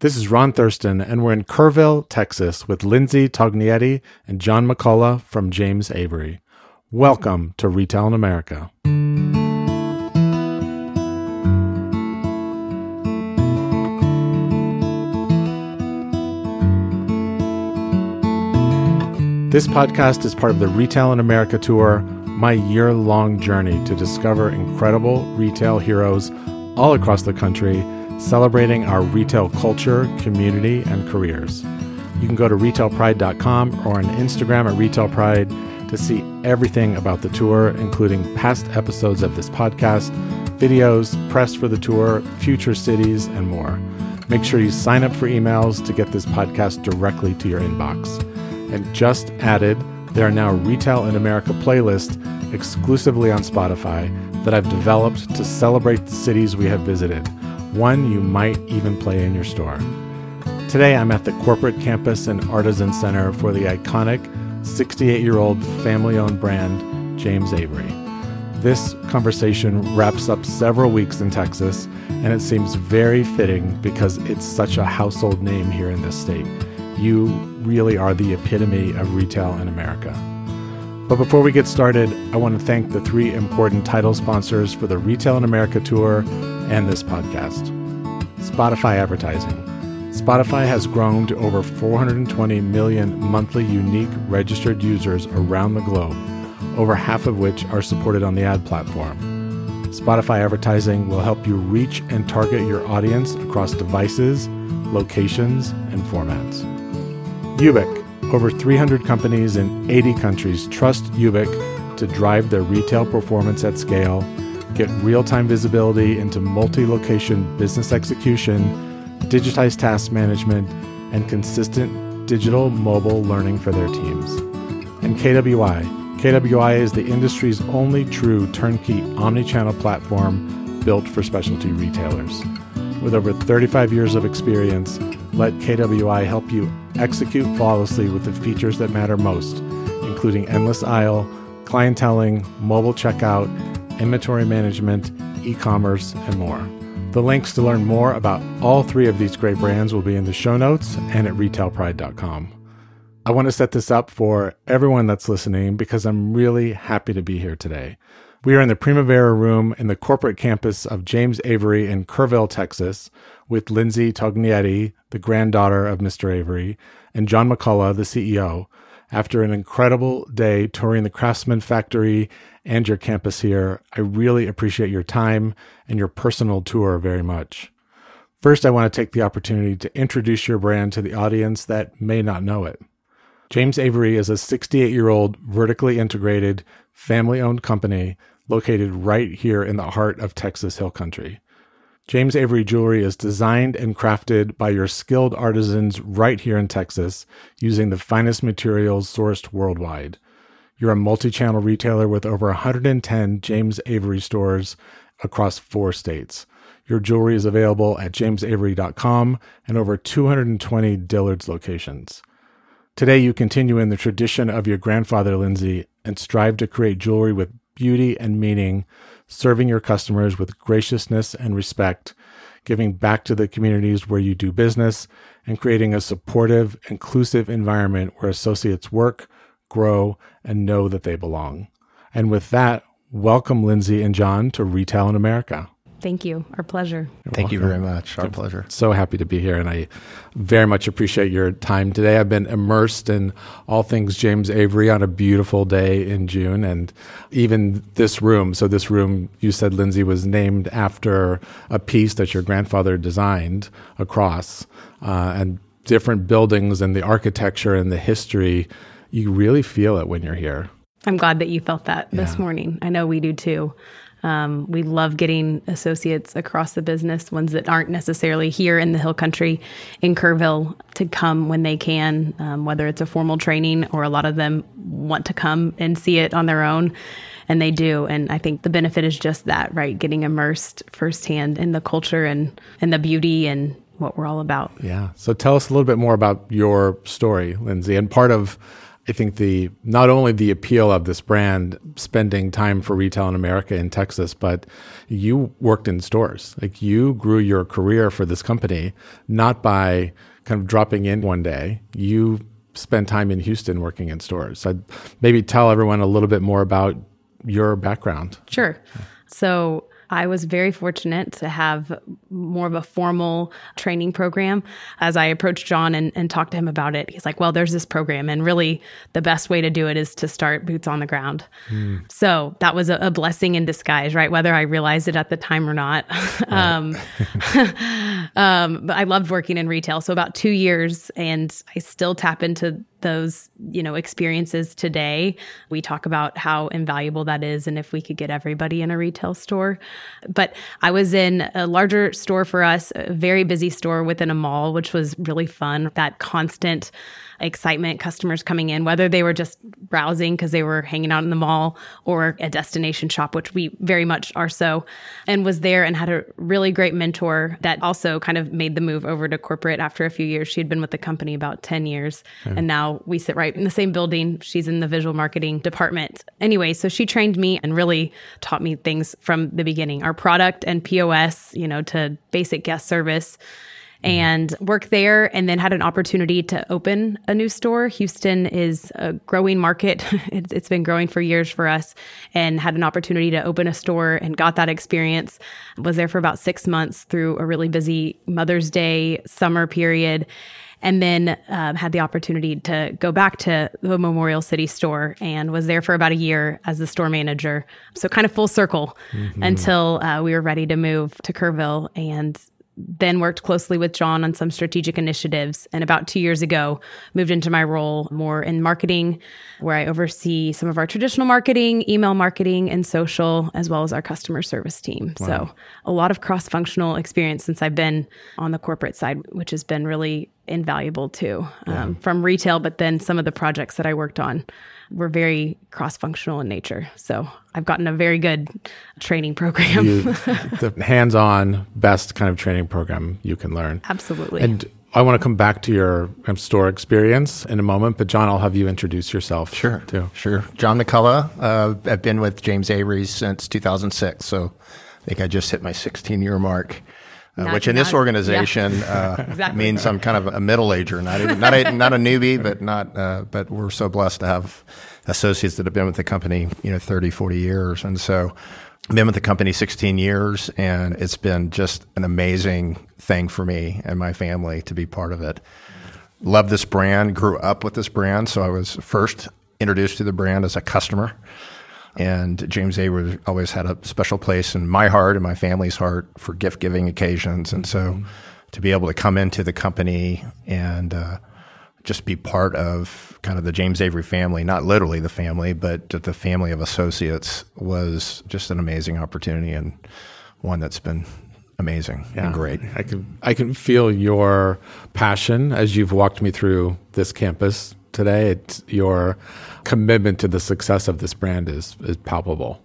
This is Ron Thurston, and we're in Kerrville, Texas, with Lindsey Tognietti and John McCullough from James Avery. Welcome to Retail in America. This podcast is part of the Retail in America tour, my year long journey to discover incredible retail heroes all across the country celebrating our retail culture, community, and careers. You can go to retailpride.com or on Instagram at retailpride to see everything about the tour, including past episodes of this podcast, videos, press for the tour, future cities, and more. Make sure you sign up for emails to get this podcast directly to your inbox. And just added, there are now Retail in America playlists exclusively on Spotify that I've developed to celebrate the cities we have visited one you might even play in your store. Today, I'm at the corporate campus and artisan center for the iconic 68 year old family owned brand, James Avery. This conversation wraps up several weeks in Texas, and it seems very fitting because it's such a household name here in this state. You really are the epitome of retail in America. But before we get started, I want to thank the three important title sponsors for the Retail in America tour and this podcast. Spotify advertising. Spotify has grown to over 420 million monthly unique registered users around the globe, over half of which are supported on the ad platform. Spotify advertising will help you reach and target your audience across devices, locations, and formats. YOOBIC. Over 300 companies in 80 countries trust YOOBIC to drive their retail performance at scale get real time visibility into multi location business execution, digitized task management, and consistent digital mobile learning for their teams. And KWI. KWI is the industry's only true turnkey omni-channel platform built for specialty retailers. With over 35 years of experience, let KWI help you execute flawlessly with the features that matter most, including endless aisle, clienteling, mobile checkout, inventory management, e commerce, and more. The links to learn more about all three of these great brands will be in the show notes and at retailpride.com. I want to set this up for everyone that's listening because I'm really happy to be here today. We are in the Primavera Room in the corporate campus of James Avery in Kerrville, Texas, with Lindsey Tognietti, the granddaughter of Mr. Avery, and John McCullough, the CEO, after an incredible day touring the Craftsman Factory and your campus here. I really appreciate your time and your personal tour very much. First, I want to take the opportunity to introduce your brand to the audience that may not know it. James Avery is a 68 year old vertically integrated, family owned company located right here in the heart of Texas Hill Country. James Avery Jewelry is designed and crafted by your skilled artisans right here in Texas using the finest materials sourced worldwide. You're a multi channel retailer with over 110 James Avery stores across four states. Your jewelry is available at jamesavery.com and over 220 Dillard's locations. Today, you continue in the tradition of your grandfather, Lindsey, and strive to create jewelry with beauty and meaning, serving your customers with graciousness and respect, giving back to the communities where you do business, and creating a supportive, inclusive environment where associates work, grow, and know that they belong. And with that, welcome Lindsey and John to Retail in America. Thank you. Our pleasure. You're Thank welcome. you very much. Our pleasure. So happy to be here, and I very much appreciate your time today. I've been immersed in all things James Avery on a beautiful day in June, and even this room. So, this room, you said, Lindsey, was named after a piece that your grandfather designed across, uh, and different buildings and the architecture and the history you really feel it when you're here. I'm glad that you felt that yeah. this morning. I know we do too. Um, we love getting associates across the business, ones that aren't necessarily here in the Hill Country in Kerrville, to come when they can, um, whether it's a formal training or a lot of them want to come and see it on their own. And they do. And I think the benefit is just that, right? Getting immersed firsthand in the culture and, and the beauty and what we're all about. Yeah. So tell us a little bit more about your story, Lindsey. And part of I think the not only the appeal of this brand, spending time for retail in America in Texas, but you worked in stores. Like you grew your career for this company not by kind of dropping in one day. You spent time in Houston working in stores. I'd maybe tell everyone a little bit more about your background. Sure. So I was very fortunate to have more of a formal training program. As I approached John and, and talked to him about it, he's like, Well, there's this program. And really, the best way to do it is to start boots on the ground. Mm. So that was a, a, blessing in disguise, right? Whether I realized it at the time or not. um, um, but I loved working in retail. So about two years, and I still tap into those you know experiences today. We talk about how invaluable that is and if we could get everybody in a retail store. But i was in a larger store for us a very busy store within a mall which was really fun. That constant excitement, customers coming in, whether they were just browsing because they were hanging out in the mall or a destination shop, which we very much are so, and was there and had a really great mentor that also kind of made the move over to corporate after a few years. She had been with the company about 10 years, mm. and now we sit right in the same building. She's in the visual marketing department. Anyway, so she trained me and really taught me things from the beginning our product and POS, you know, to basic guest service and worked there and then had an opportunity to open a new store. Houston is a growing market. it's, it's been growing for years for us and had an opportunity to open a store and got that experience. Was there for about six months through a really busy Mother's Day summer period and then um, had the opportunity to go back to the Memorial City store and was there for about a year as the store manager. So kind of full circle mm-hmm. until uh, we were ready to move to Kerrville and then worked closely with John on some strategic initiatives. And about two years ago, moved into my role more in marketing, where I oversee some of our traditional marketing, email marketing, and social, as well as our customer service team. Wow. So, a lot of cross functional experience since I've been on the corporate side, which has been really invaluable too yeah. um, from retail, but then some of the projects that I worked on were very cross functional in nature. So I've gotten a very good training program. you, the hands on, best kind of training program you can learn. Absolutely. And I want to come back to your store experience in a moment, but John, I'll have you introduce yourself. Sure, too. Sure. John McCullough. Uh, I've been with James Avery since 2006, so I think I just hit my 16 year mark. Uh, which in not, this organization yeah. uh, exactly. means I'm kind of a middle ager, not a, not a, not a newbie, but not uh, but we're so blessed to have associates that have been with the company, you know, 30, 40 years, and so I've been with the company 16 years, and it's been just an amazing thing for me and my family to be part of it. Love this brand, grew up with this brand, so I was first introduced to the brand as a customer. And James Avery always had a special place in my heart and my family's heart for gift giving occasions. And so mm-hmm. to be able to come into the company and uh, just be part of kind of the James Avery family, not literally the family, but the family of associates was just an amazing opportunity and one that's been amazing yeah. and great. I can I can feel your passion as you've walked me through this campus today. It's your commitment to the success of this brand is is palpable.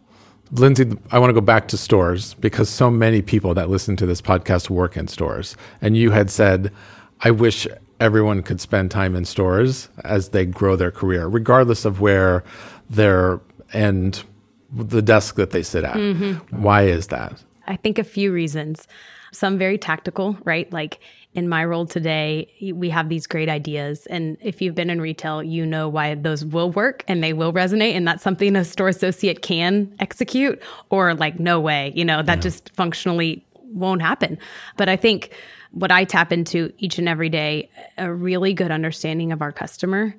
Lindsey, I want to go back to stores because so many people that listen to this podcast work in stores. And you had said, I wish everyone could spend time in stores as they grow their career, regardless of where they're and the desk that they sit at. Mm-hmm. Why is that? I think a few reasons. Some very tactical, right? Like in my role today, we have these great ideas. And if you've been in retail, you know why those will work and they will resonate. And that's something a store associate can execute, or like, no way, you know, that yeah. just functionally won't happen. But I think what I tap into each and every day, a really good understanding of our customer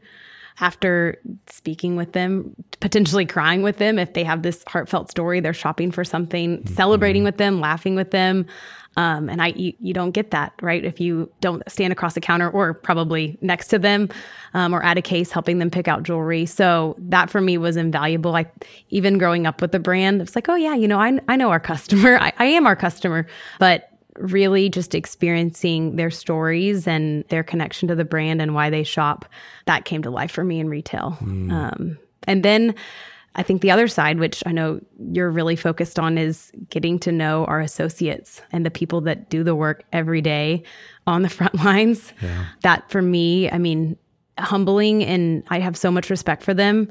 after speaking with them, potentially crying with them if they have this heartfelt story, they're shopping for something, mm-hmm. celebrating with them, laughing with them. Um, and I, you, you, don't get that, right? If you don't stand across the counter or probably next to them um, or at a case helping them pick out jewelry. So that for me was invaluable. I, even growing up with the brand, it's like, oh, yeah, you know, I, I know our customer. I, I am our customer. But really just experiencing their stories and their connection to the brand and why they shop, that came to life for me in retail. Mm. Um, and then I think the other side, which I know you're really focused on, is getting to know our associates and the people that do the work every day on the front lines. Yeah. That for me, I mean, humbling and I have so much respect for them.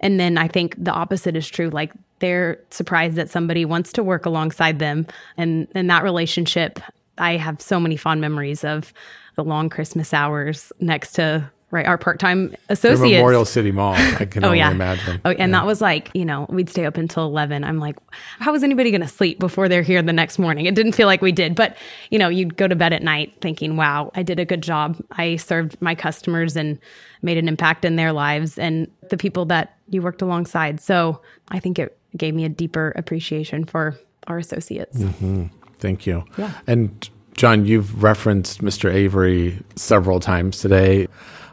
And then I think the opposite is true. Like they're surprised that somebody wants to work alongside them. And in that relationship, I have so many fond memories of the long Christmas hours next to right our part-time associates the memorial city mall i can oh, only yeah. imagine oh and yeah. that was like you know we'd stay up until 11 i'm like how is anybody going to sleep before they're here the next morning it didn't feel like we did but you know you'd go to bed at night thinking wow i did a good job i served my customers and made an impact in their lives and the people that you worked alongside so i think it gave me a deeper appreciation for our associates mm-hmm. thank you yeah and John, you've referenced Mr. Avery several times today.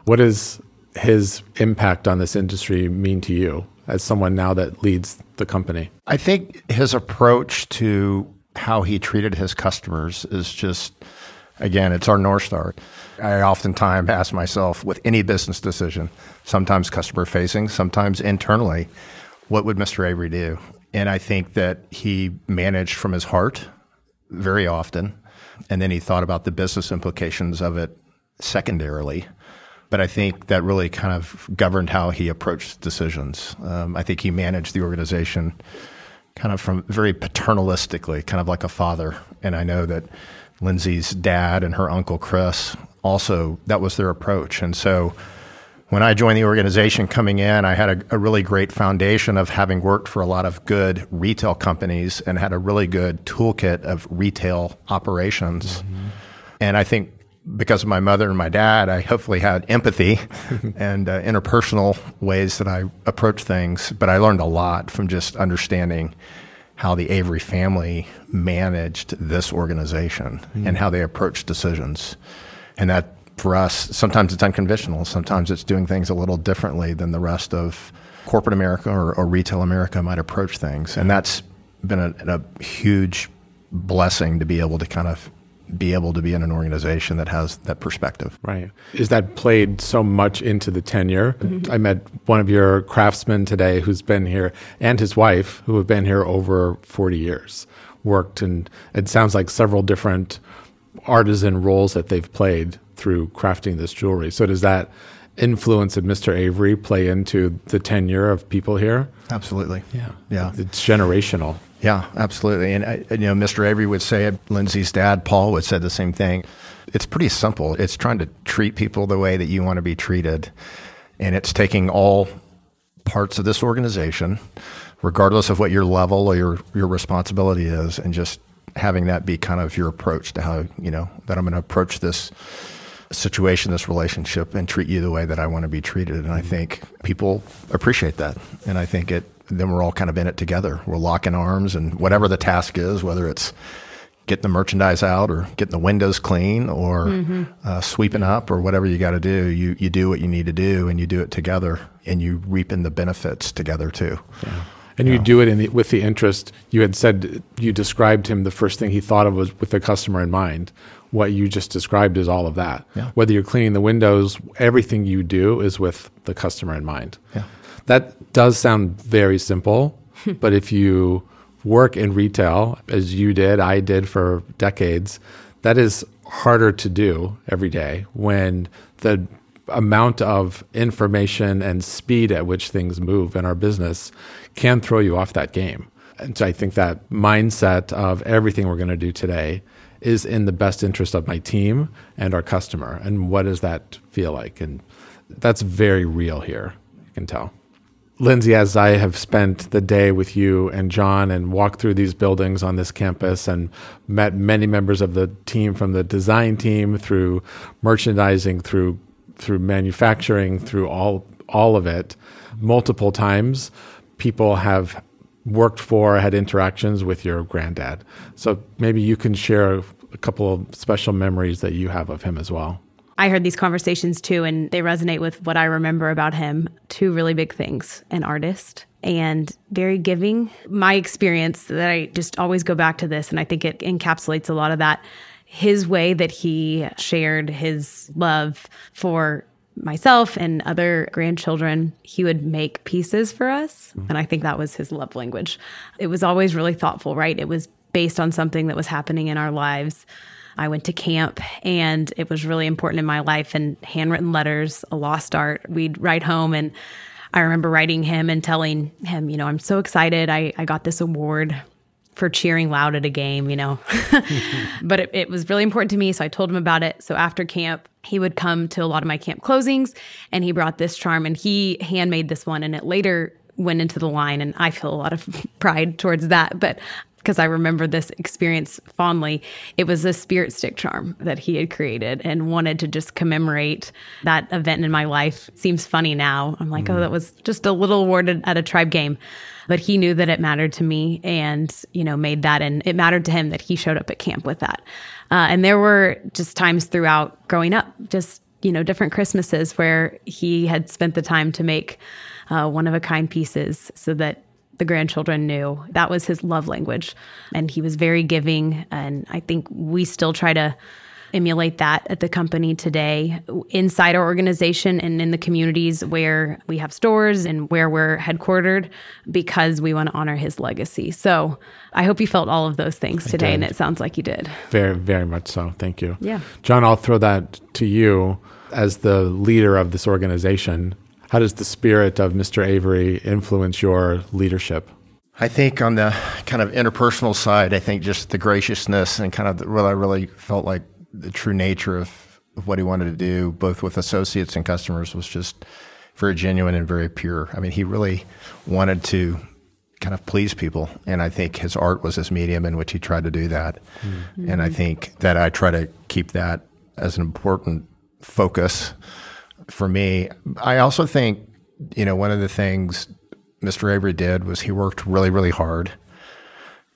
What does his impact on this industry mean to you as someone now that leads the company? I think his approach to how he treated his customers is just, again, it's our North Star. I oftentimes ask myself with any business decision, sometimes customer facing, sometimes internally, what would Mr. Avery do? And I think that he managed from his heart very often and then he thought about the business implications of it secondarily. But I think that really kind of governed how he approached decisions. Um, I think he managed the organization kind of from very paternalistically, kind of like a father. And I know that Lindsey's dad and her uncle Chris also, that was their approach. And so when I joined the organization coming in, I had a, a, really great foundation of having worked for a lot of good retail companies and had a really good toolkit of retail operations. Mm-hmm. And I think because of my mother and my dad, I hopefully had empathy and uh, interpersonal ways that I approach things. But I learned a lot from just understanding how the Avery family managed this organization mm-hmm. and how they approached decisions. And that for us, sometimes it's unconventional. Sometimes it's doing things a little differently than the rest of corporate America or, or retail America might approach things. And that's been a, a, huge blessing to be able to kind of be able to be in an organization that has that perspective. Right. Is that played so much into the tenure? Mm-hmm. I met one of your craftsmen today who's been here and his wife who have been here over 40 years, worked and it sounds like several different artisan roles that they've played through crafting this jewelry. So does that influence of Mr. Avery play into the tenure of people here? Absolutely. Yeah. Yeah. It's generational. Yeah, absolutely. And, uh, you know, Mr. Avery would say it. Lindsey's dad, Paul, would say the same thing. It's pretty simple. It's trying to treat people the way that you want to be treated. And it's taking all parts of this organization, regardless of what your level or your, your responsibility is, and just having that be kind of your approach to how, you know, that I'm going to approach this situation, this relationship, and treat you the way that I want to be treated. And I think people appreciate that. And I think it, then we're all kind of in it together. We're locking arms, and whatever the task is, whether it's getting the merchandise out or getting the windows clean or mm-hmm. uh, sweeping up or whatever you got to do, you, you do what you need to do and you do it together and you reap in the benefits together too. Yeah. And you do it the, with the interest. You had said you described him. The first thing he thought of was with the customer in mind what you just described is all of that. Yeah. Whether you're cleaning the windows, everything you do is with the customer in mind. Yeah. That does sound very simple, but if you work in retail, as you did, I did for decades, that is harder to do every day when the amount of information and speed at which things move in our business can throw you off that game. And so I think that mindset of everything we're going to do today is in the best interest of my team and our customer. And what does that feel like? And that's very real here, you can tell. Lindsey, as I have spent the day with you and John and walked through these buildings on this campus and met many members of the team from the design team through merchandising, through through manufacturing, through all all of it, multiple times, people have worked for, had interactions with your granddad. So maybe you can share a, couple of special memories that you have of him as well. I heard these conversations too, and they resonate with what I remember about him. Two really big things an artist and very giving. My experience that I just always go back to this, and I think it encapsulates a lot of that. His way that he shared his love for myself and other grandchildren, he would make pieces for us. Mm-hmm. And I think that was his love language. It was always really thoughtful, right? It was based on something that was happening in our lives. I went to camp and it was really important in my life and handwritten letters, a lost art. We'd write home and I remember writing him and telling him, you know, I'm so excited. I, I got this award for cheering loud at a game, you know. but it, it, was really important to me. So I told him about it. So after camp, he would come to a lot of my camp closings and he brought this charm and he handmade this one. And it later went into the line. And I feel a lot of pride towards that. But because I remember this experience fondly. It was a spirit stick charm that he had created and wanted to just commemorate that event in my life. Seems funny now. I'm like, mm. oh, that was just a little awarded at a tribe game. But he knew that it mattered to me and, you know, made that and it mattered to him that he showed up at camp with that. Uh, and there were just times throughout growing up, just, you know, different Christmases where he had spent the time to make uh, one of a kind pieces so that the grandchildren knew that was his love language. And he was very giving. And I think we still try to emulate that at the company today inside our organization and in the communities where we have stores and where we're headquartered because we want to honor his legacy. So I hope you felt all of those things today, and it sounds like you did. Very, very much so. Thank you. Yeah. John, I'll throw that to you as the leader of this organization. How does the spirit of Mr. Avery influence your leadership? I think on the kind of interpersonal side, I think just the graciousness and kind of the, what I really felt like the true nature of, of what he wanted to do, both with associates and customers, was just very genuine and very pure. I mean, he really wanted to kind of please people. And I think his art was his medium in which he tried to do that. Mm-hmm. And I think that I try to keep that as an important focus for me. I also think, you know, one of the things Mr. Avery did was he worked really, really hard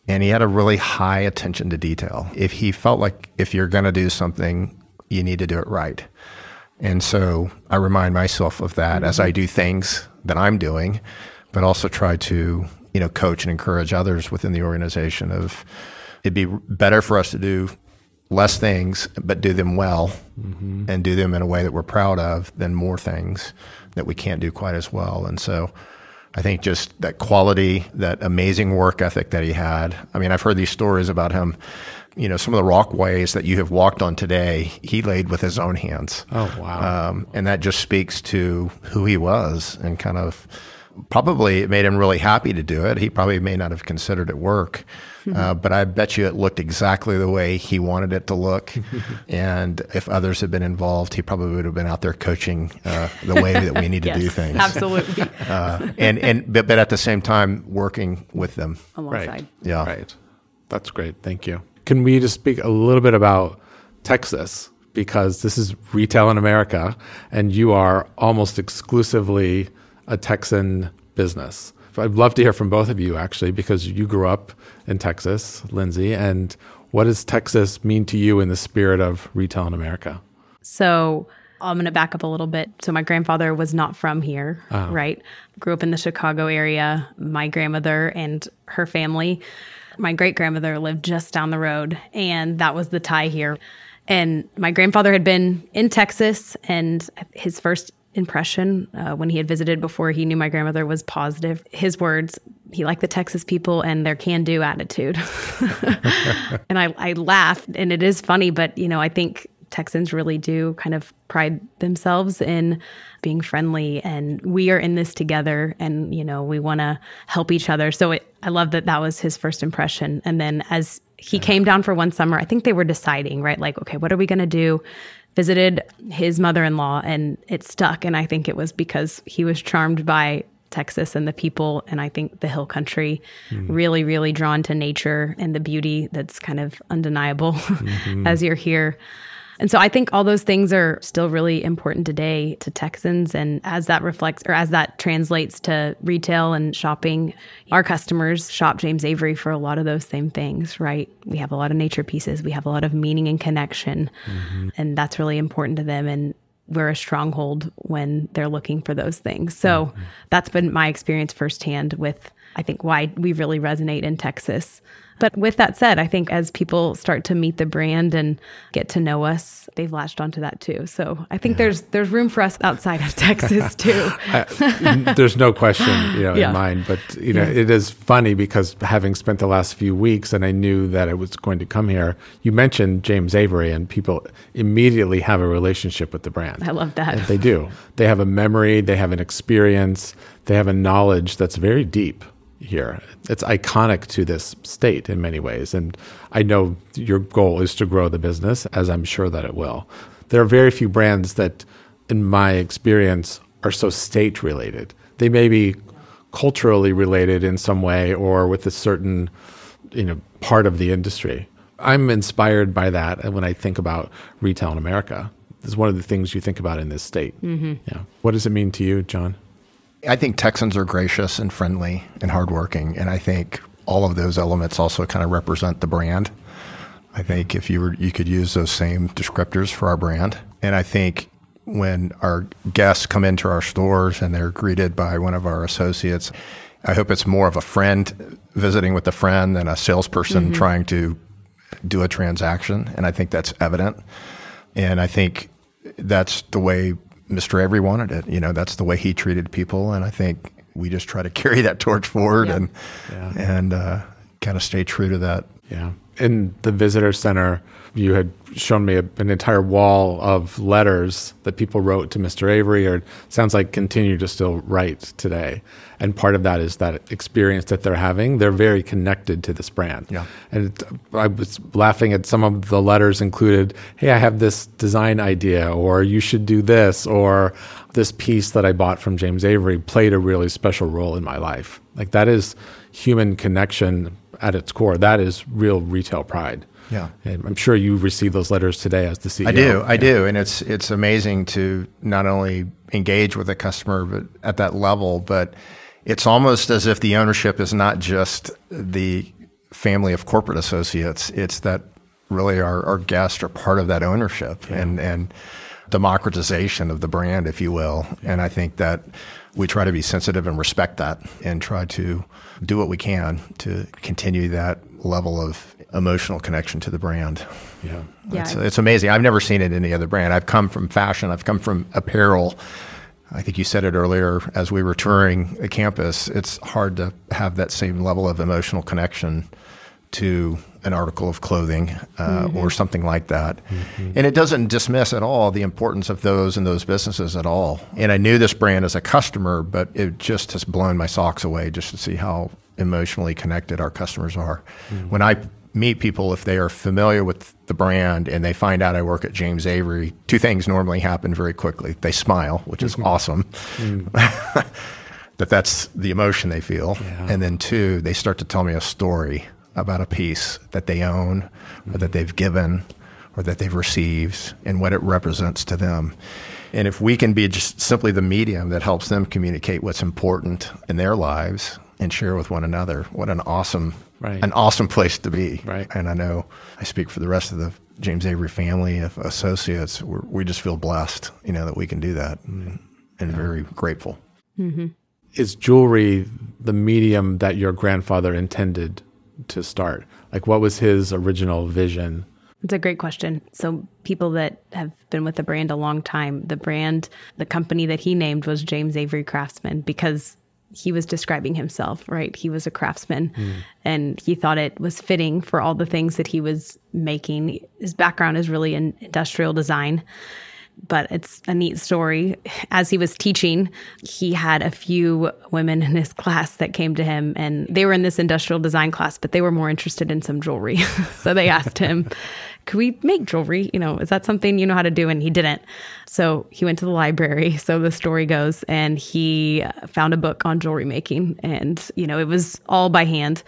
and he had a really high attention to detail. If he felt like if you're going to do something, you need to do it right. And so I remind myself of that mm-hmm. as I do things that I'm doing, but also try to, you know, coach and encourage others within the organization of it'd be better for us to do less things, but do them well mm-hmm. and do them in a way that we're proud of than more things that we can't do quite as well. And so I think just that quality, that amazing work ethic that he had. I mean, I've heard these stories about him. You know, some of the walkways that you have walked on today, he laid with his own hands. Oh, wow. Um, and that just speaks to who he was and kind of probably it made him really happy to do it. He probably may not have considered it work. Uh, but I bet you it looked exactly the way he wanted it to look. and if others had been involved, he probably would have been out there coaching uh, the way that we need yes, to do things. Absolutely. uh, and and but, but at the same time working with them. Alongside. Right. Yeah. Right. That's great. Thank you. Can we just speak a little bit about Texas? Because this is retail in America, and you are almost exclusively a Texan business. I'd love to hear from both of you actually, because you grew up in Texas, Lindsey, and what does Texas mean to you in the spirit of retail in America? So I'm going to back up a little bit. So my grandfather was not from here, uh-huh. right? Grew up in the Chicago area. My grandmother and her family, my great grandmother lived just down the road, and that was the tie here. And my grandfather had been in Texas, and his first impression uh, when he had visited before he knew my grandmother was positive. His words, he liked the Texas people and their can do attitude. and I, I laughed, and it is funny, but you know, I think Texans really do kind of pride themselves in being friendly and we are in this together and you know we want to help each other so it, i love that that was his first impression and then as he yeah. came down for one summer i think they were deciding right like okay what are we going to do visited his mother-in-law and it stuck and i think it was because he was charmed by texas and the people and i think the hill country mm. really really drawn to nature and the beauty that's kind of undeniable mm-hmm. as you're here and so I think all those things are still really important today to Texans. And as that reflects or as that translates to retail and shopping, our customers shop James Avery for a lot of those same things, right? We have a lot of nature pieces, we have a lot of meaning and connection. Mm-hmm. And that's really important to them. And we're a stronghold when they're looking for those things. So mm-hmm. that's been my experience firsthand with, I think, why we really resonate in Texas But with that said, I think as people start to meet the brand and get to know us, they've latched onto that too. So I think yeah. there's there's room for us outside of Texas too. I, there's no question, you know, yeah. in mind. But you know, yeah. it is funny because having spent the last few weeks and I knew that it was going to come here. You mentioned James Avery, and people immediately have a relationship with the brand. I love that. And they do. They have a memory. They have an experience. They have a knowledge that's very deep here. It's iconic to this state in many ways. And I know your goal is to grow the business, as I'm sure that it will. There are very few brands that, in my experience, are so state related. They may be culturally related in some way or with a certain you know part of the industry. I'm inspired by that when I think about retail in America. It's one of the things you think about in this state. Mm-hmm. Yeah. What does it mean to you, John? I think Texans are gracious and friendly and hardworking, and I think all of those elements also kind of represent the brand. I think if you were, you could use those same descriptors for our brand, and I think when our guests come into our stores and they're greeted by one of our associates, I hope it's more of a friend visiting with a friend than a salesperson mm-hmm. trying to do a transaction, and I think that's evident. And I think that's the way Mr. Avery wanted it. You know, that's the way he treated people, and I think we just try to carry that torch forward yeah. and yeah. and uh, kind of stay true to that. Yeah. In the visitor center, you had shown me a, an entire wall of letters that people wrote to Mr. Avery, or sounds like continue to still write today. And part of that is that experience that they're having. They're very connected to this brand. Yeah. And it, I was laughing at some of the letters included, "Hey, I have this design idea," or "You should do this," or "This piece that I bought from James Avery played a really special role in my life." Like that is human connection at its core. That is real retail pride. Yeah, and I'm sure you receive those letters today as the CEO. I do, I yeah. do, and it's it's amazing to not only engage with a customer, but at that level, but it's almost as if the ownership is not just the family of corporate associates; it's that really our, our guests are part of that ownership yeah. and and democratization of the brand, if you will. Yeah. And I think that we try to be sensitive and respect that, and try to do what we can to continue that level of emotional connection to the brand. Yeah. yeah. It's, it's amazing. I've never seen it in any other brand. I've come from fashion, I've come from apparel. I think you said it earlier as we were touring the campus. It's hard to have that same level of emotional connection to an article of clothing uh, mm-hmm. or something like that. Mm-hmm. And it doesn't dismiss at all the importance of those and those businesses at all. And I knew this brand as a customer, but it just has blown my socks away just to see how emotionally connected our customers are. Mm-hmm. When I meet people if they are familiar with the brand and they find out I work at James Avery, two things normally happen very quickly. They smile, which is mm-hmm. awesome. Mm. that that's the emotion they feel. Yeah. And then two, they start to tell me a story about a piece that they own or that they've given or that they've received and what it represents to them. And if we can be just simply the medium that helps them communicate what's important in their lives and share with one another, what an awesome right. an awesome place to be. Right. And I know I speak for the rest of the James Avery family of associates. We're, we just feel blessed, you know, that we can do that and, and yeah. very grateful. Mm-hmm. Is jewelry the medium that your grandfather intended to start? Like, what was his original vision? It's a great question. So, people that have been with the brand a long time, the brand, the company that he named was James Avery Craftsman because he was describing himself, right? He was a craftsman mm. and he thought it was fitting for all the things that he was making. His background is really in industrial design, but it's a neat story. As he was teaching, he had a few women in his class that came to him and they were in this industrial design class, but they were more interested in some jewelry. so they asked him, could we make jewelry? You know, is that something you know how to do? And he didn't. So he went to the library, so the story goes, and he found a book on jewelry making. And, you know, it was all by hand.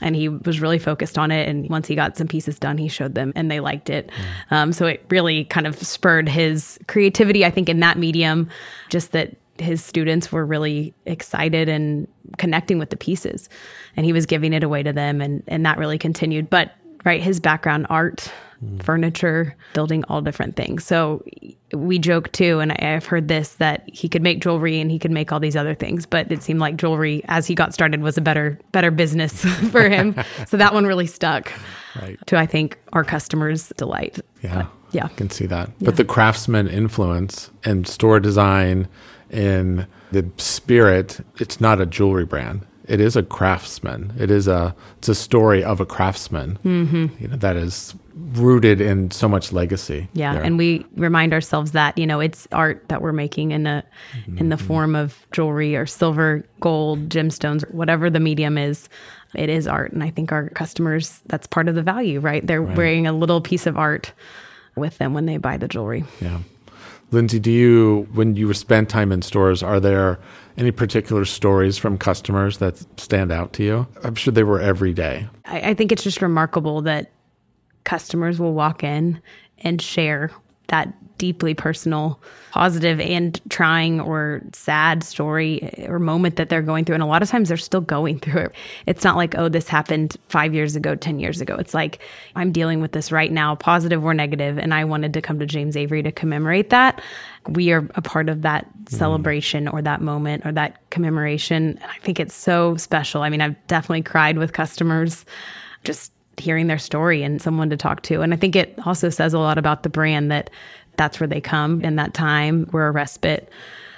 And he was really focused on it. And once he got some pieces done, he showed them and they liked it. Mm. Um, so it really kind of spurred his creativity, I think, in that medium, just that his students were really excited and connecting with the pieces and he was giving it away to them and and that really continued but right his background art mm. furniture, building all different things. So we joke too, and I, have heard this that he could make jewelry and he could make all these other things, but it seemed like jewelry, as he got started, was a better better business for him. so that one really stuck. Right. To I think our customers' delight. Yeah. But, yeah. I can see that. Yeah. But the craftsman influence and store design and the spirit, it's not a jewelry brand it is a craftsman. It is a it's a story of a craftsman. Mm-hmm. You know, that is rooted in so much legacy. Yeah, there. and we remind ourselves that you know it's art that we're making in a mm-hmm. in the form of jewelry or silver, gold, gemstones, whatever the medium is. It is art, and I think our customers that's part of the value, right? They're right. wearing a little piece of art with them when they buy the jewelry. Yeah. Lindsey, do you, when you spend time in stores, are there any particular stories from customers that stand out to you? I'm sure they were every day. I, I think it's just remarkable that customers will walk in and share that deeply personal, positive and trying or sad story or moment that they're going through. And a lot of times they're still going through it. It's not like, oh, this happened five years ago, 10 years ago. It's like, I'm dealing with this right now, positive or negative, And I wanted to come to James Avery to commemorate that. We are a part of that mm. celebration or that moment or that commemoration. And I think it's so special. I mean, I've definitely cried with customers just hearing their story and someone to talk to. And I think it also says a lot about the brand that that's where they come in that time. We're a respite.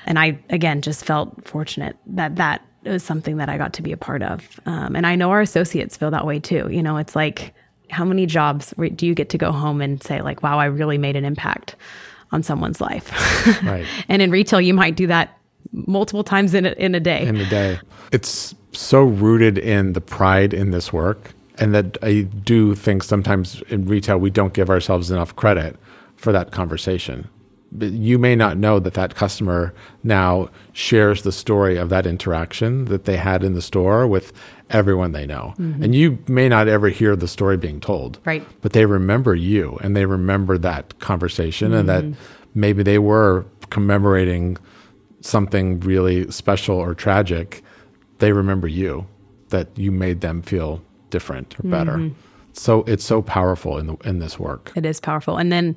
And I, again, just felt fortunate that that was something that I got to be a part of. Um, and I know our associates feel that way too. You know, it's like, how many jobs do you get to go home and say, like, wow, I really made an impact on someone's life? right. and in retail, you might do that multiple times in a, in a day. In a day. It's so rooted in the pride in this work. And that I do think sometimes in retail, we don't give ourselves enough credit for that conversation. But you may not know that that customer now shares the story of that interaction that they had in the store with everyone they know. Mm-hmm. And you may not ever hear the story being told. Right. But they remember you and they remember that conversation mm-hmm. and that mm-hmm. maybe they were commemorating something really special or tragic. They remember you, that you made them feel different or better. Mm-hmm. So it's so powerful in the in this work. It is powerful. And then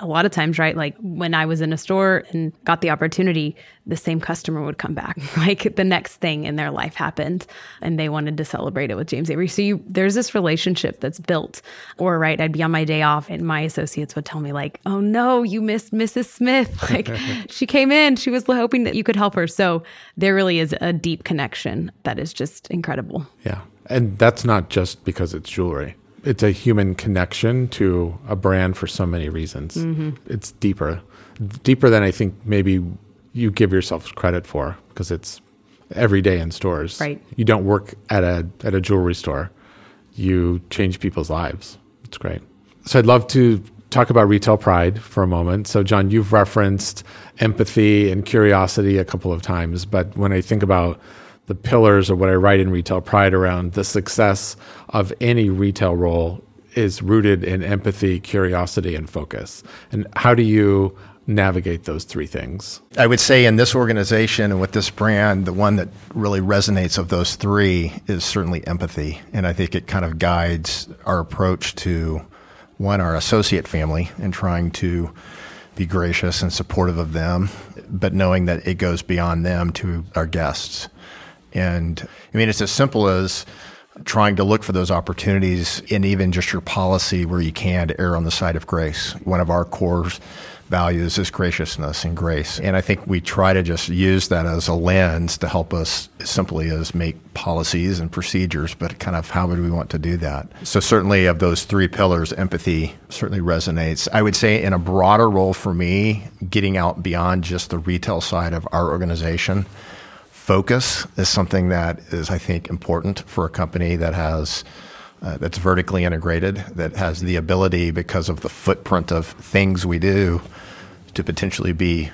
a lot of times, right? Like when I was in a store and got the opportunity, the same customer would come back. like the next thing in their life happened and they wanted to celebrate it with James Avery. So you, there's this relationship that's built. Or, right, I'd be on my day off and my associates would tell me, like, oh no, you missed Mrs. Smith. Like she came in, she was hoping that you could help her. So there really is a deep connection that is just incredible. Yeah. And that's not just because it's jewelry it's a human connection to a brand for so many reasons. Mm-hmm. It's deeper, deeper than I think maybe you give yourself credit for because it's every day in stores. Right. You don't work at a at a jewelry store. You change people's lives. It's great. So I'd love to talk about retail pride for a moment. So John, you've referenced empathy and curiosity a couple of times, but when I think about the pillars of what I write in Retail Pride around the success of any retail role is rooted in empathy, curiosity, and focus. And how do you navigate those three things? I would say in this organization and with this brand, the one that really resonates of those three is certainly empathy. And I think it kind of guides our approach to one, our associate family and trying to be gracious and supportive of them, but knowing that it goes beyond them to our guests. And I mean, it's as simple as trying to look for those opportunities in even just your policy where you can to err on the side of grace. One of our core values is graciousness and grace. And I think we try to just use that as a lens to help us simply as make policies and procedures, but kind of how would we want to do that? So certainly of those three pillars, empathy certainly resonates. I would say in a broader role for me, getting out beyond just the retail side of our organization focus is something that is, I think, important for a company that has uh, that's vertically integrated, that has the ability because of the footprint of things we do to potentially be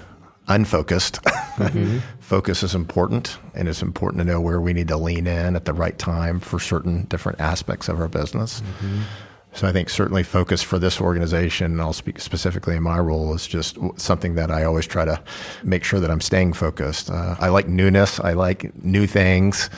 unfocused. Mm-hmm. Focus is important, and it's important to know where we need to lean in at the right time for certain different aspects of our business. Mm-hmm. So I think certainly focus for this organization, and I'll speak specifically in my role, is just something that I always try to make sure that I'm staying focused. Uh, I like newness. I like new things.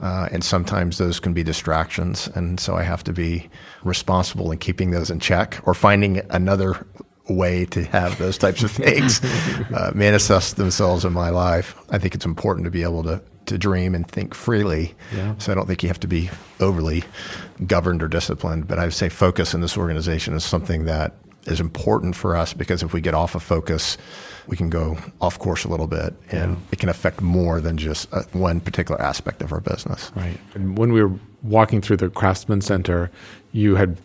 Uh, and sometimes those can be distractions. And so I have to be responsible in keeping those in check or finding another way to have those types of things uh, manifest themselves in my life. I think it's important to be able to to dream and think freely. Yeah. So I don't think you have to be overly governed or disciplined. But I would say focus in this organization is something that is important for us because if we get off of focus, we can go off course a little bit and yeah. it can affect more than just uh, one particular aspect of our business. Right. And when we were walking through the Craftsman Center, you had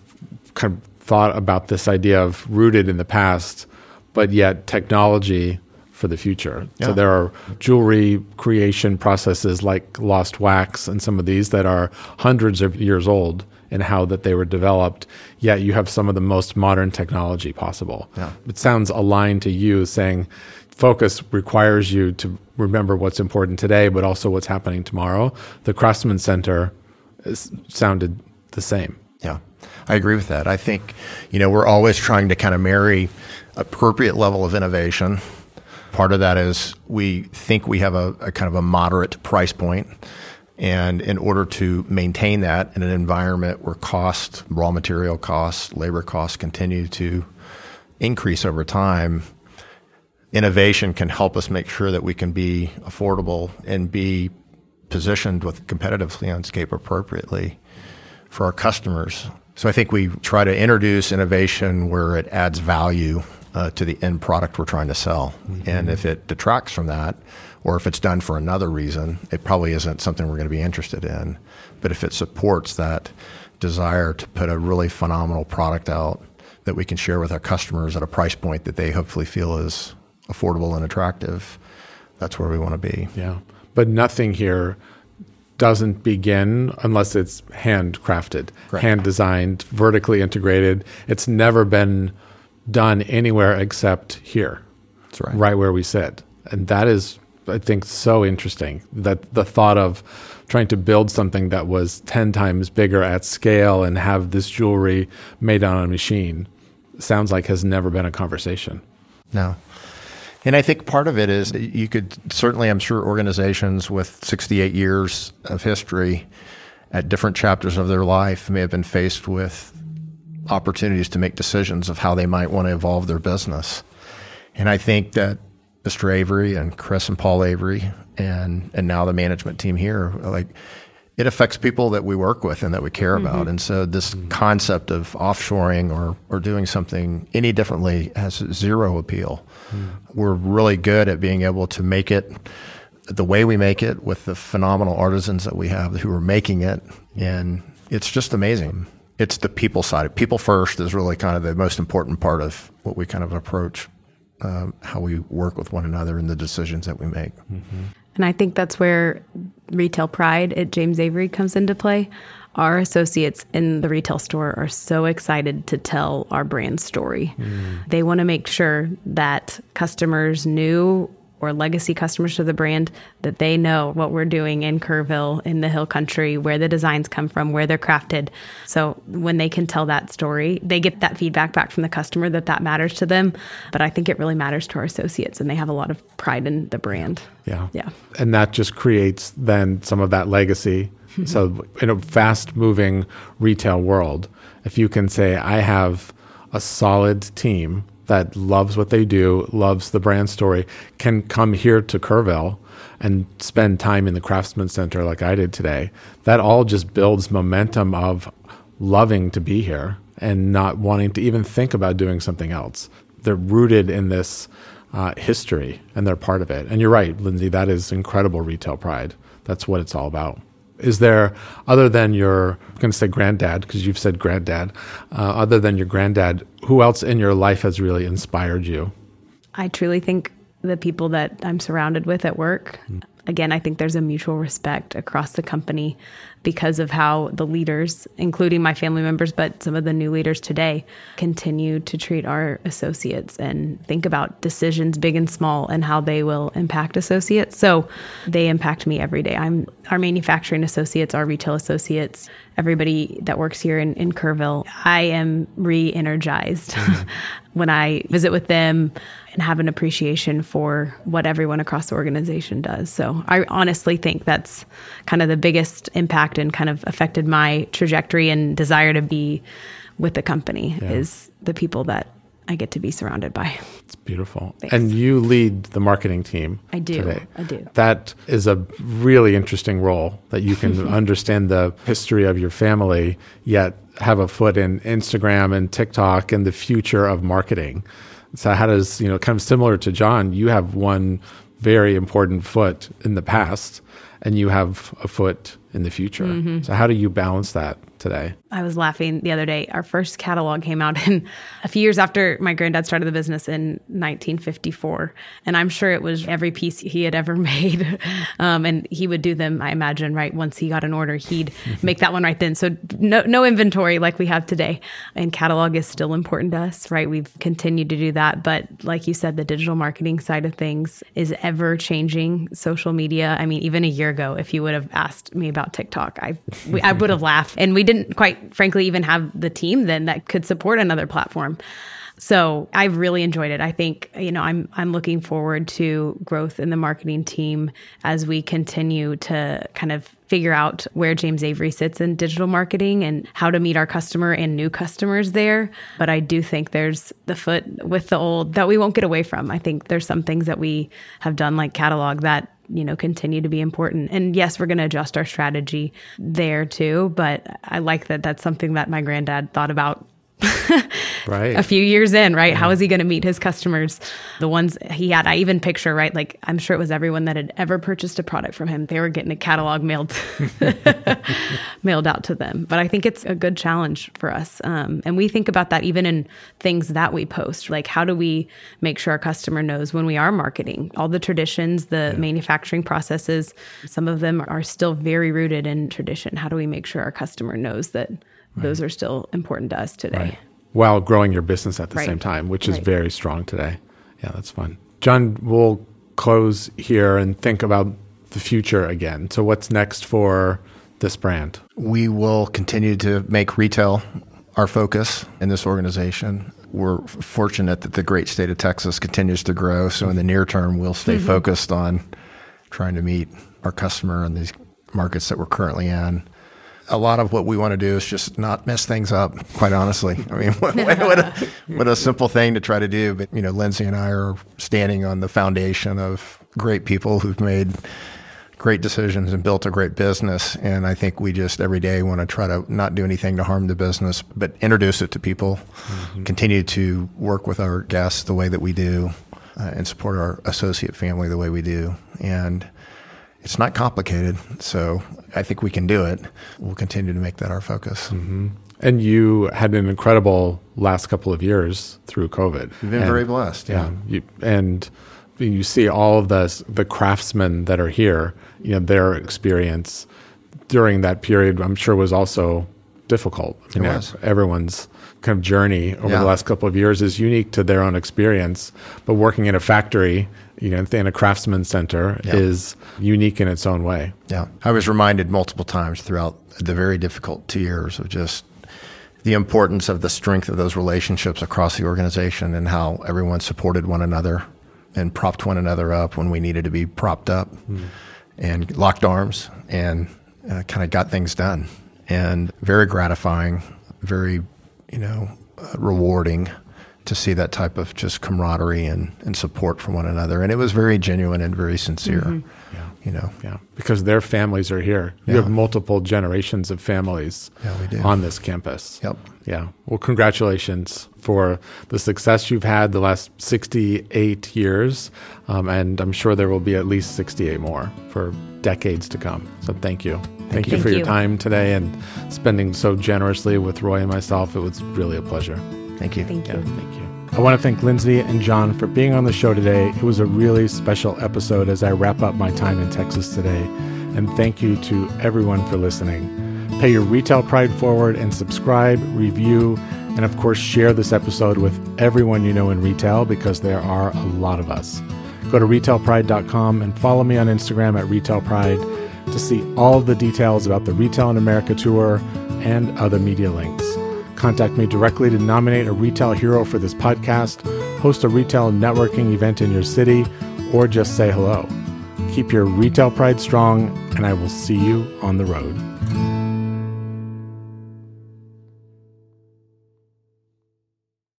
kind of thought about this idea of rooted in the past, but yet technology for the future. Yeah. So there are jewelry creation processes like lost wax and some of these that are hundreds of years old in how that they were developed, yet you have some of the most modern technology possible. Yeah. It sounds aligned to you saying focus requires you to remember what's important today, but also what's happening tomorrow. The Craftsman Center is, sounded the same. Yeah, I agree with that. I think, you know, we're always trying to kind of marry appropriate level of innovation. Part of that is we think we have a, a kind of a moderate price point and in order to maintain that in an environment where cost, raw material costs, labor costs continue to increase over time, innovation can help us make sure that we can be affordable and be positioned with competitive landscape appropriately for our customers. So I think we try to introduce innovation where it adds value uh, to the end product we're trying to sell. Mm-hmm. And if it detracts from that, or if it's done for another reason, it probably isn't something we're going to be interested in. But if it supports that desire to put a really phenomenal product out that we can share with our customers at a price point that they hopefully feel is affordable and attractive, that's where we want to be. Yeah. But nothing here doesn't begin unless it's handcrafted, hand designed, vertically integrated. It's never been done anywhere except here. That's right. Right where we sit. And that is I think so interesting that the thought of trying to build something that was 10 times bigger at scale and have this jewelry made on a machine sounds like has never been a conversation. No. And I think part of it is you could certainly, I'm sure, organizations with 68 years of history at different chapters of their life may have been faced with opportunities to make decisions of how they might want to evolve their business. And I think that Mr. Avery and Chris and Paul Avery and and now the management team here like it affects people that we work with and that we care mm-hmm. about. And so this mm-hmm. concept of offshoring or or doing something any differently has zero appeal. Mm. We're really good at being able to make it the way we make it with the phenomenal artisans that we have who are making it and it's just amazing. It's the people side. People first is really kind of the most important part of what we kind of approach um, how we work with one another and the decisions that we make. Mm-hmm. And I think that's where retail pride at James Avery comes into play. Our associates in the retail store are so excited to tell our brand story. Mm. They want to make sure that customers knew or legacy customers to the brand that they know what we're doing in Kerrville, in the Hill Country, where the designs come from, where they're crafted. So when they can tell that story, they get that feedback back from the customer that that matters to them. But I think it really matters to our associates, and they have a lot of pride in the brand. Yeah, yeah, and that just creates then some of that legacy. Mm-hmm. so in a fast-moving retail world, if you can say, "I have a solid team." That loves what they do, loves the brand story, can come here to Kerrville and spend time in the Craftsman Center like I did today. That all just builds momentum of loving to be here and not wanting to even think about doing something else. They're rooted in this uh, history and they're part of it. And you're right, Lindsey, that is incredible retail pride. That's what it's all about. Is there, other than your, I'm going to say granddad, because you've said granddad, uh, other than your granddad, who else in your life has really inspired you? I truly think the people that I'm surrounded with at work. Mm. Again, I think there's a mutual respect across the company because of how the leaders, including my family members, but some of the new leaders today, continue to treat our associates and think about decisions, big and small, and how they will impact associates. So they impact me every day. I'm our manufacturing associates, our retail associates, everybody that works here in, in Kerrville. I am re energized mm-hmm. when I visit with them and have an appreciation for what everyone across the organization does. So I honestly think that's kind of the biggest impact and kind of affected my trajectory and desire to be with the company yeah. is the people that I get to be surrounded by. It's beautiful. Thanks. And you lead the marketing team. I do. Today. I do. That is a really interesting role that you can understand the history of your family, yet have a foot in Instagram and TikTok and the future of marketing. So how does, you know, kind of similar to John, you have one very important foot in the past and you have a foot in the future. Mm-hmm. So how do you balance that today? I was laughing the other day. Our first catalog came out in a few years after my granddad started the business in 1954. And I'm sure it was every piece he had ever made. Um, and he would do them, I imagine, right? Once he got an order, he'd make that one right then. So no, no inventory like we have today. And catalog is still important to us, right? We've continued to do that. But like you said, the digital marketing side of things is ever changing. Social media, I mean, even a year ago, if you would have asked me about TikTok, I, we, I would have laughed. And we didn't quite frankly even have the team then that could support another platform. So I've really enjoyed it. I think you know I'm I'm looking forward to growth in the marketing team as we continue to kind of figure out where James Avery sits in digital marketing and how to meet our customer and new customers there. But I do think there's the foot with the old that we won't get away from. I think there's some things that we have done like catalog that you know continue to be important. And yes we're going to adjust our strategy there too but i like that that's something that my granddad thought about right. a few years in, right? Yeah. How is he going to meet his customers? The ones he had, I even picture, right? Like, I'm sure it was everyone that had ever purchased a product from him. They were getting a catalog mailed, mailed out to them. But I think it's a good challenge for us. Um, and we think about that even in things that we post. Like, how do we make sure our customer knows when we are marketing? All the traditions, the yeah. manufacturing processes, some of them are still very rooted in tradition. How do we make sure our customer knows that? Right. Those are still important to us today. Right. While growing your business at the right. same time, which is very strong today. Yeah, that's fun. John, we'll close here and think about the future again. So, what's next for this brand? We will continue to make retail our focus in this organization. We're fortunate that the great state of Texas continues to grow. So, in the near term, we'll stay mm-hmm. focused on trying to meet our customer in these markets that we're currently in a lot of what we want to do is just not mess things up, quite honestly. I mean, what, what, a, what a simple thing to try to do. But, you know, Lindsey and I are standing on the foundation of great people who've made great decisions and built a great business. And I think we just every day want to try to not do anything to harm the business, but introduce it to people, mm-hmm. continue to work with our guests the way that we do, uh, and support our associate family the way we do. And it's not complicated. So I think we can do it. We'll continue to make that our focus. Mm-hmm. And you had an incredible last couple of years through COVID. You've been and, very blessed. Yeah. yeah you, and you see all of the, the craftsmen that are here, you know, their experience during that period, I'm sure was also difficult. You it know, was. Everyone's kind of journey over yeah. the last couple of years is unique to their own experience. But working in a factory, you know, in a craftsman center yeah. is unique in its own way. Yeah. I was reminded multiple times throughout the very difficult two years of just the importance of the strength of those relationships across the organization and how everyone supported one another and propped one another up when we needed to be propped up mm. and locked arms and uh, kind of got things done. And very gratifying, very you know, uh, rewarding to see that type of just camaraderie and, and support from one another. And it was very genuine and very sincere. Mm-hmm. Yeah. You know, yeah, because their families are here. You have multiple generations of families yeah, on this campus. Yep. Yeah. Well, congratulations for the success you've had the last 68 years. Um, and I'm sure there will be at least 68 more for decades to come. So thank you. Thank, you, you for your time today and spending so generously with Roy and myself. It was really a pleasure. Thank you. Thank you. Yeah, thank you. I want to thank Lindsey and John for being on the show today. It was a really special episode as I wrap up my time in Texas today. And thank you to everyone for listening. Pay your retail pride forward and subscribe, review, and of course, share this episode with everyone you know in retail because there are a lot of us. Go to retailpride.com and follow me on Instagram at retailpride to see all the details about the Retail in America tour and other media links. Contact me directly to nominate a retail hero for this podcast, host a retail networking event in your city, or just say hello. Keep your retail pride strong, and I will see you on the road.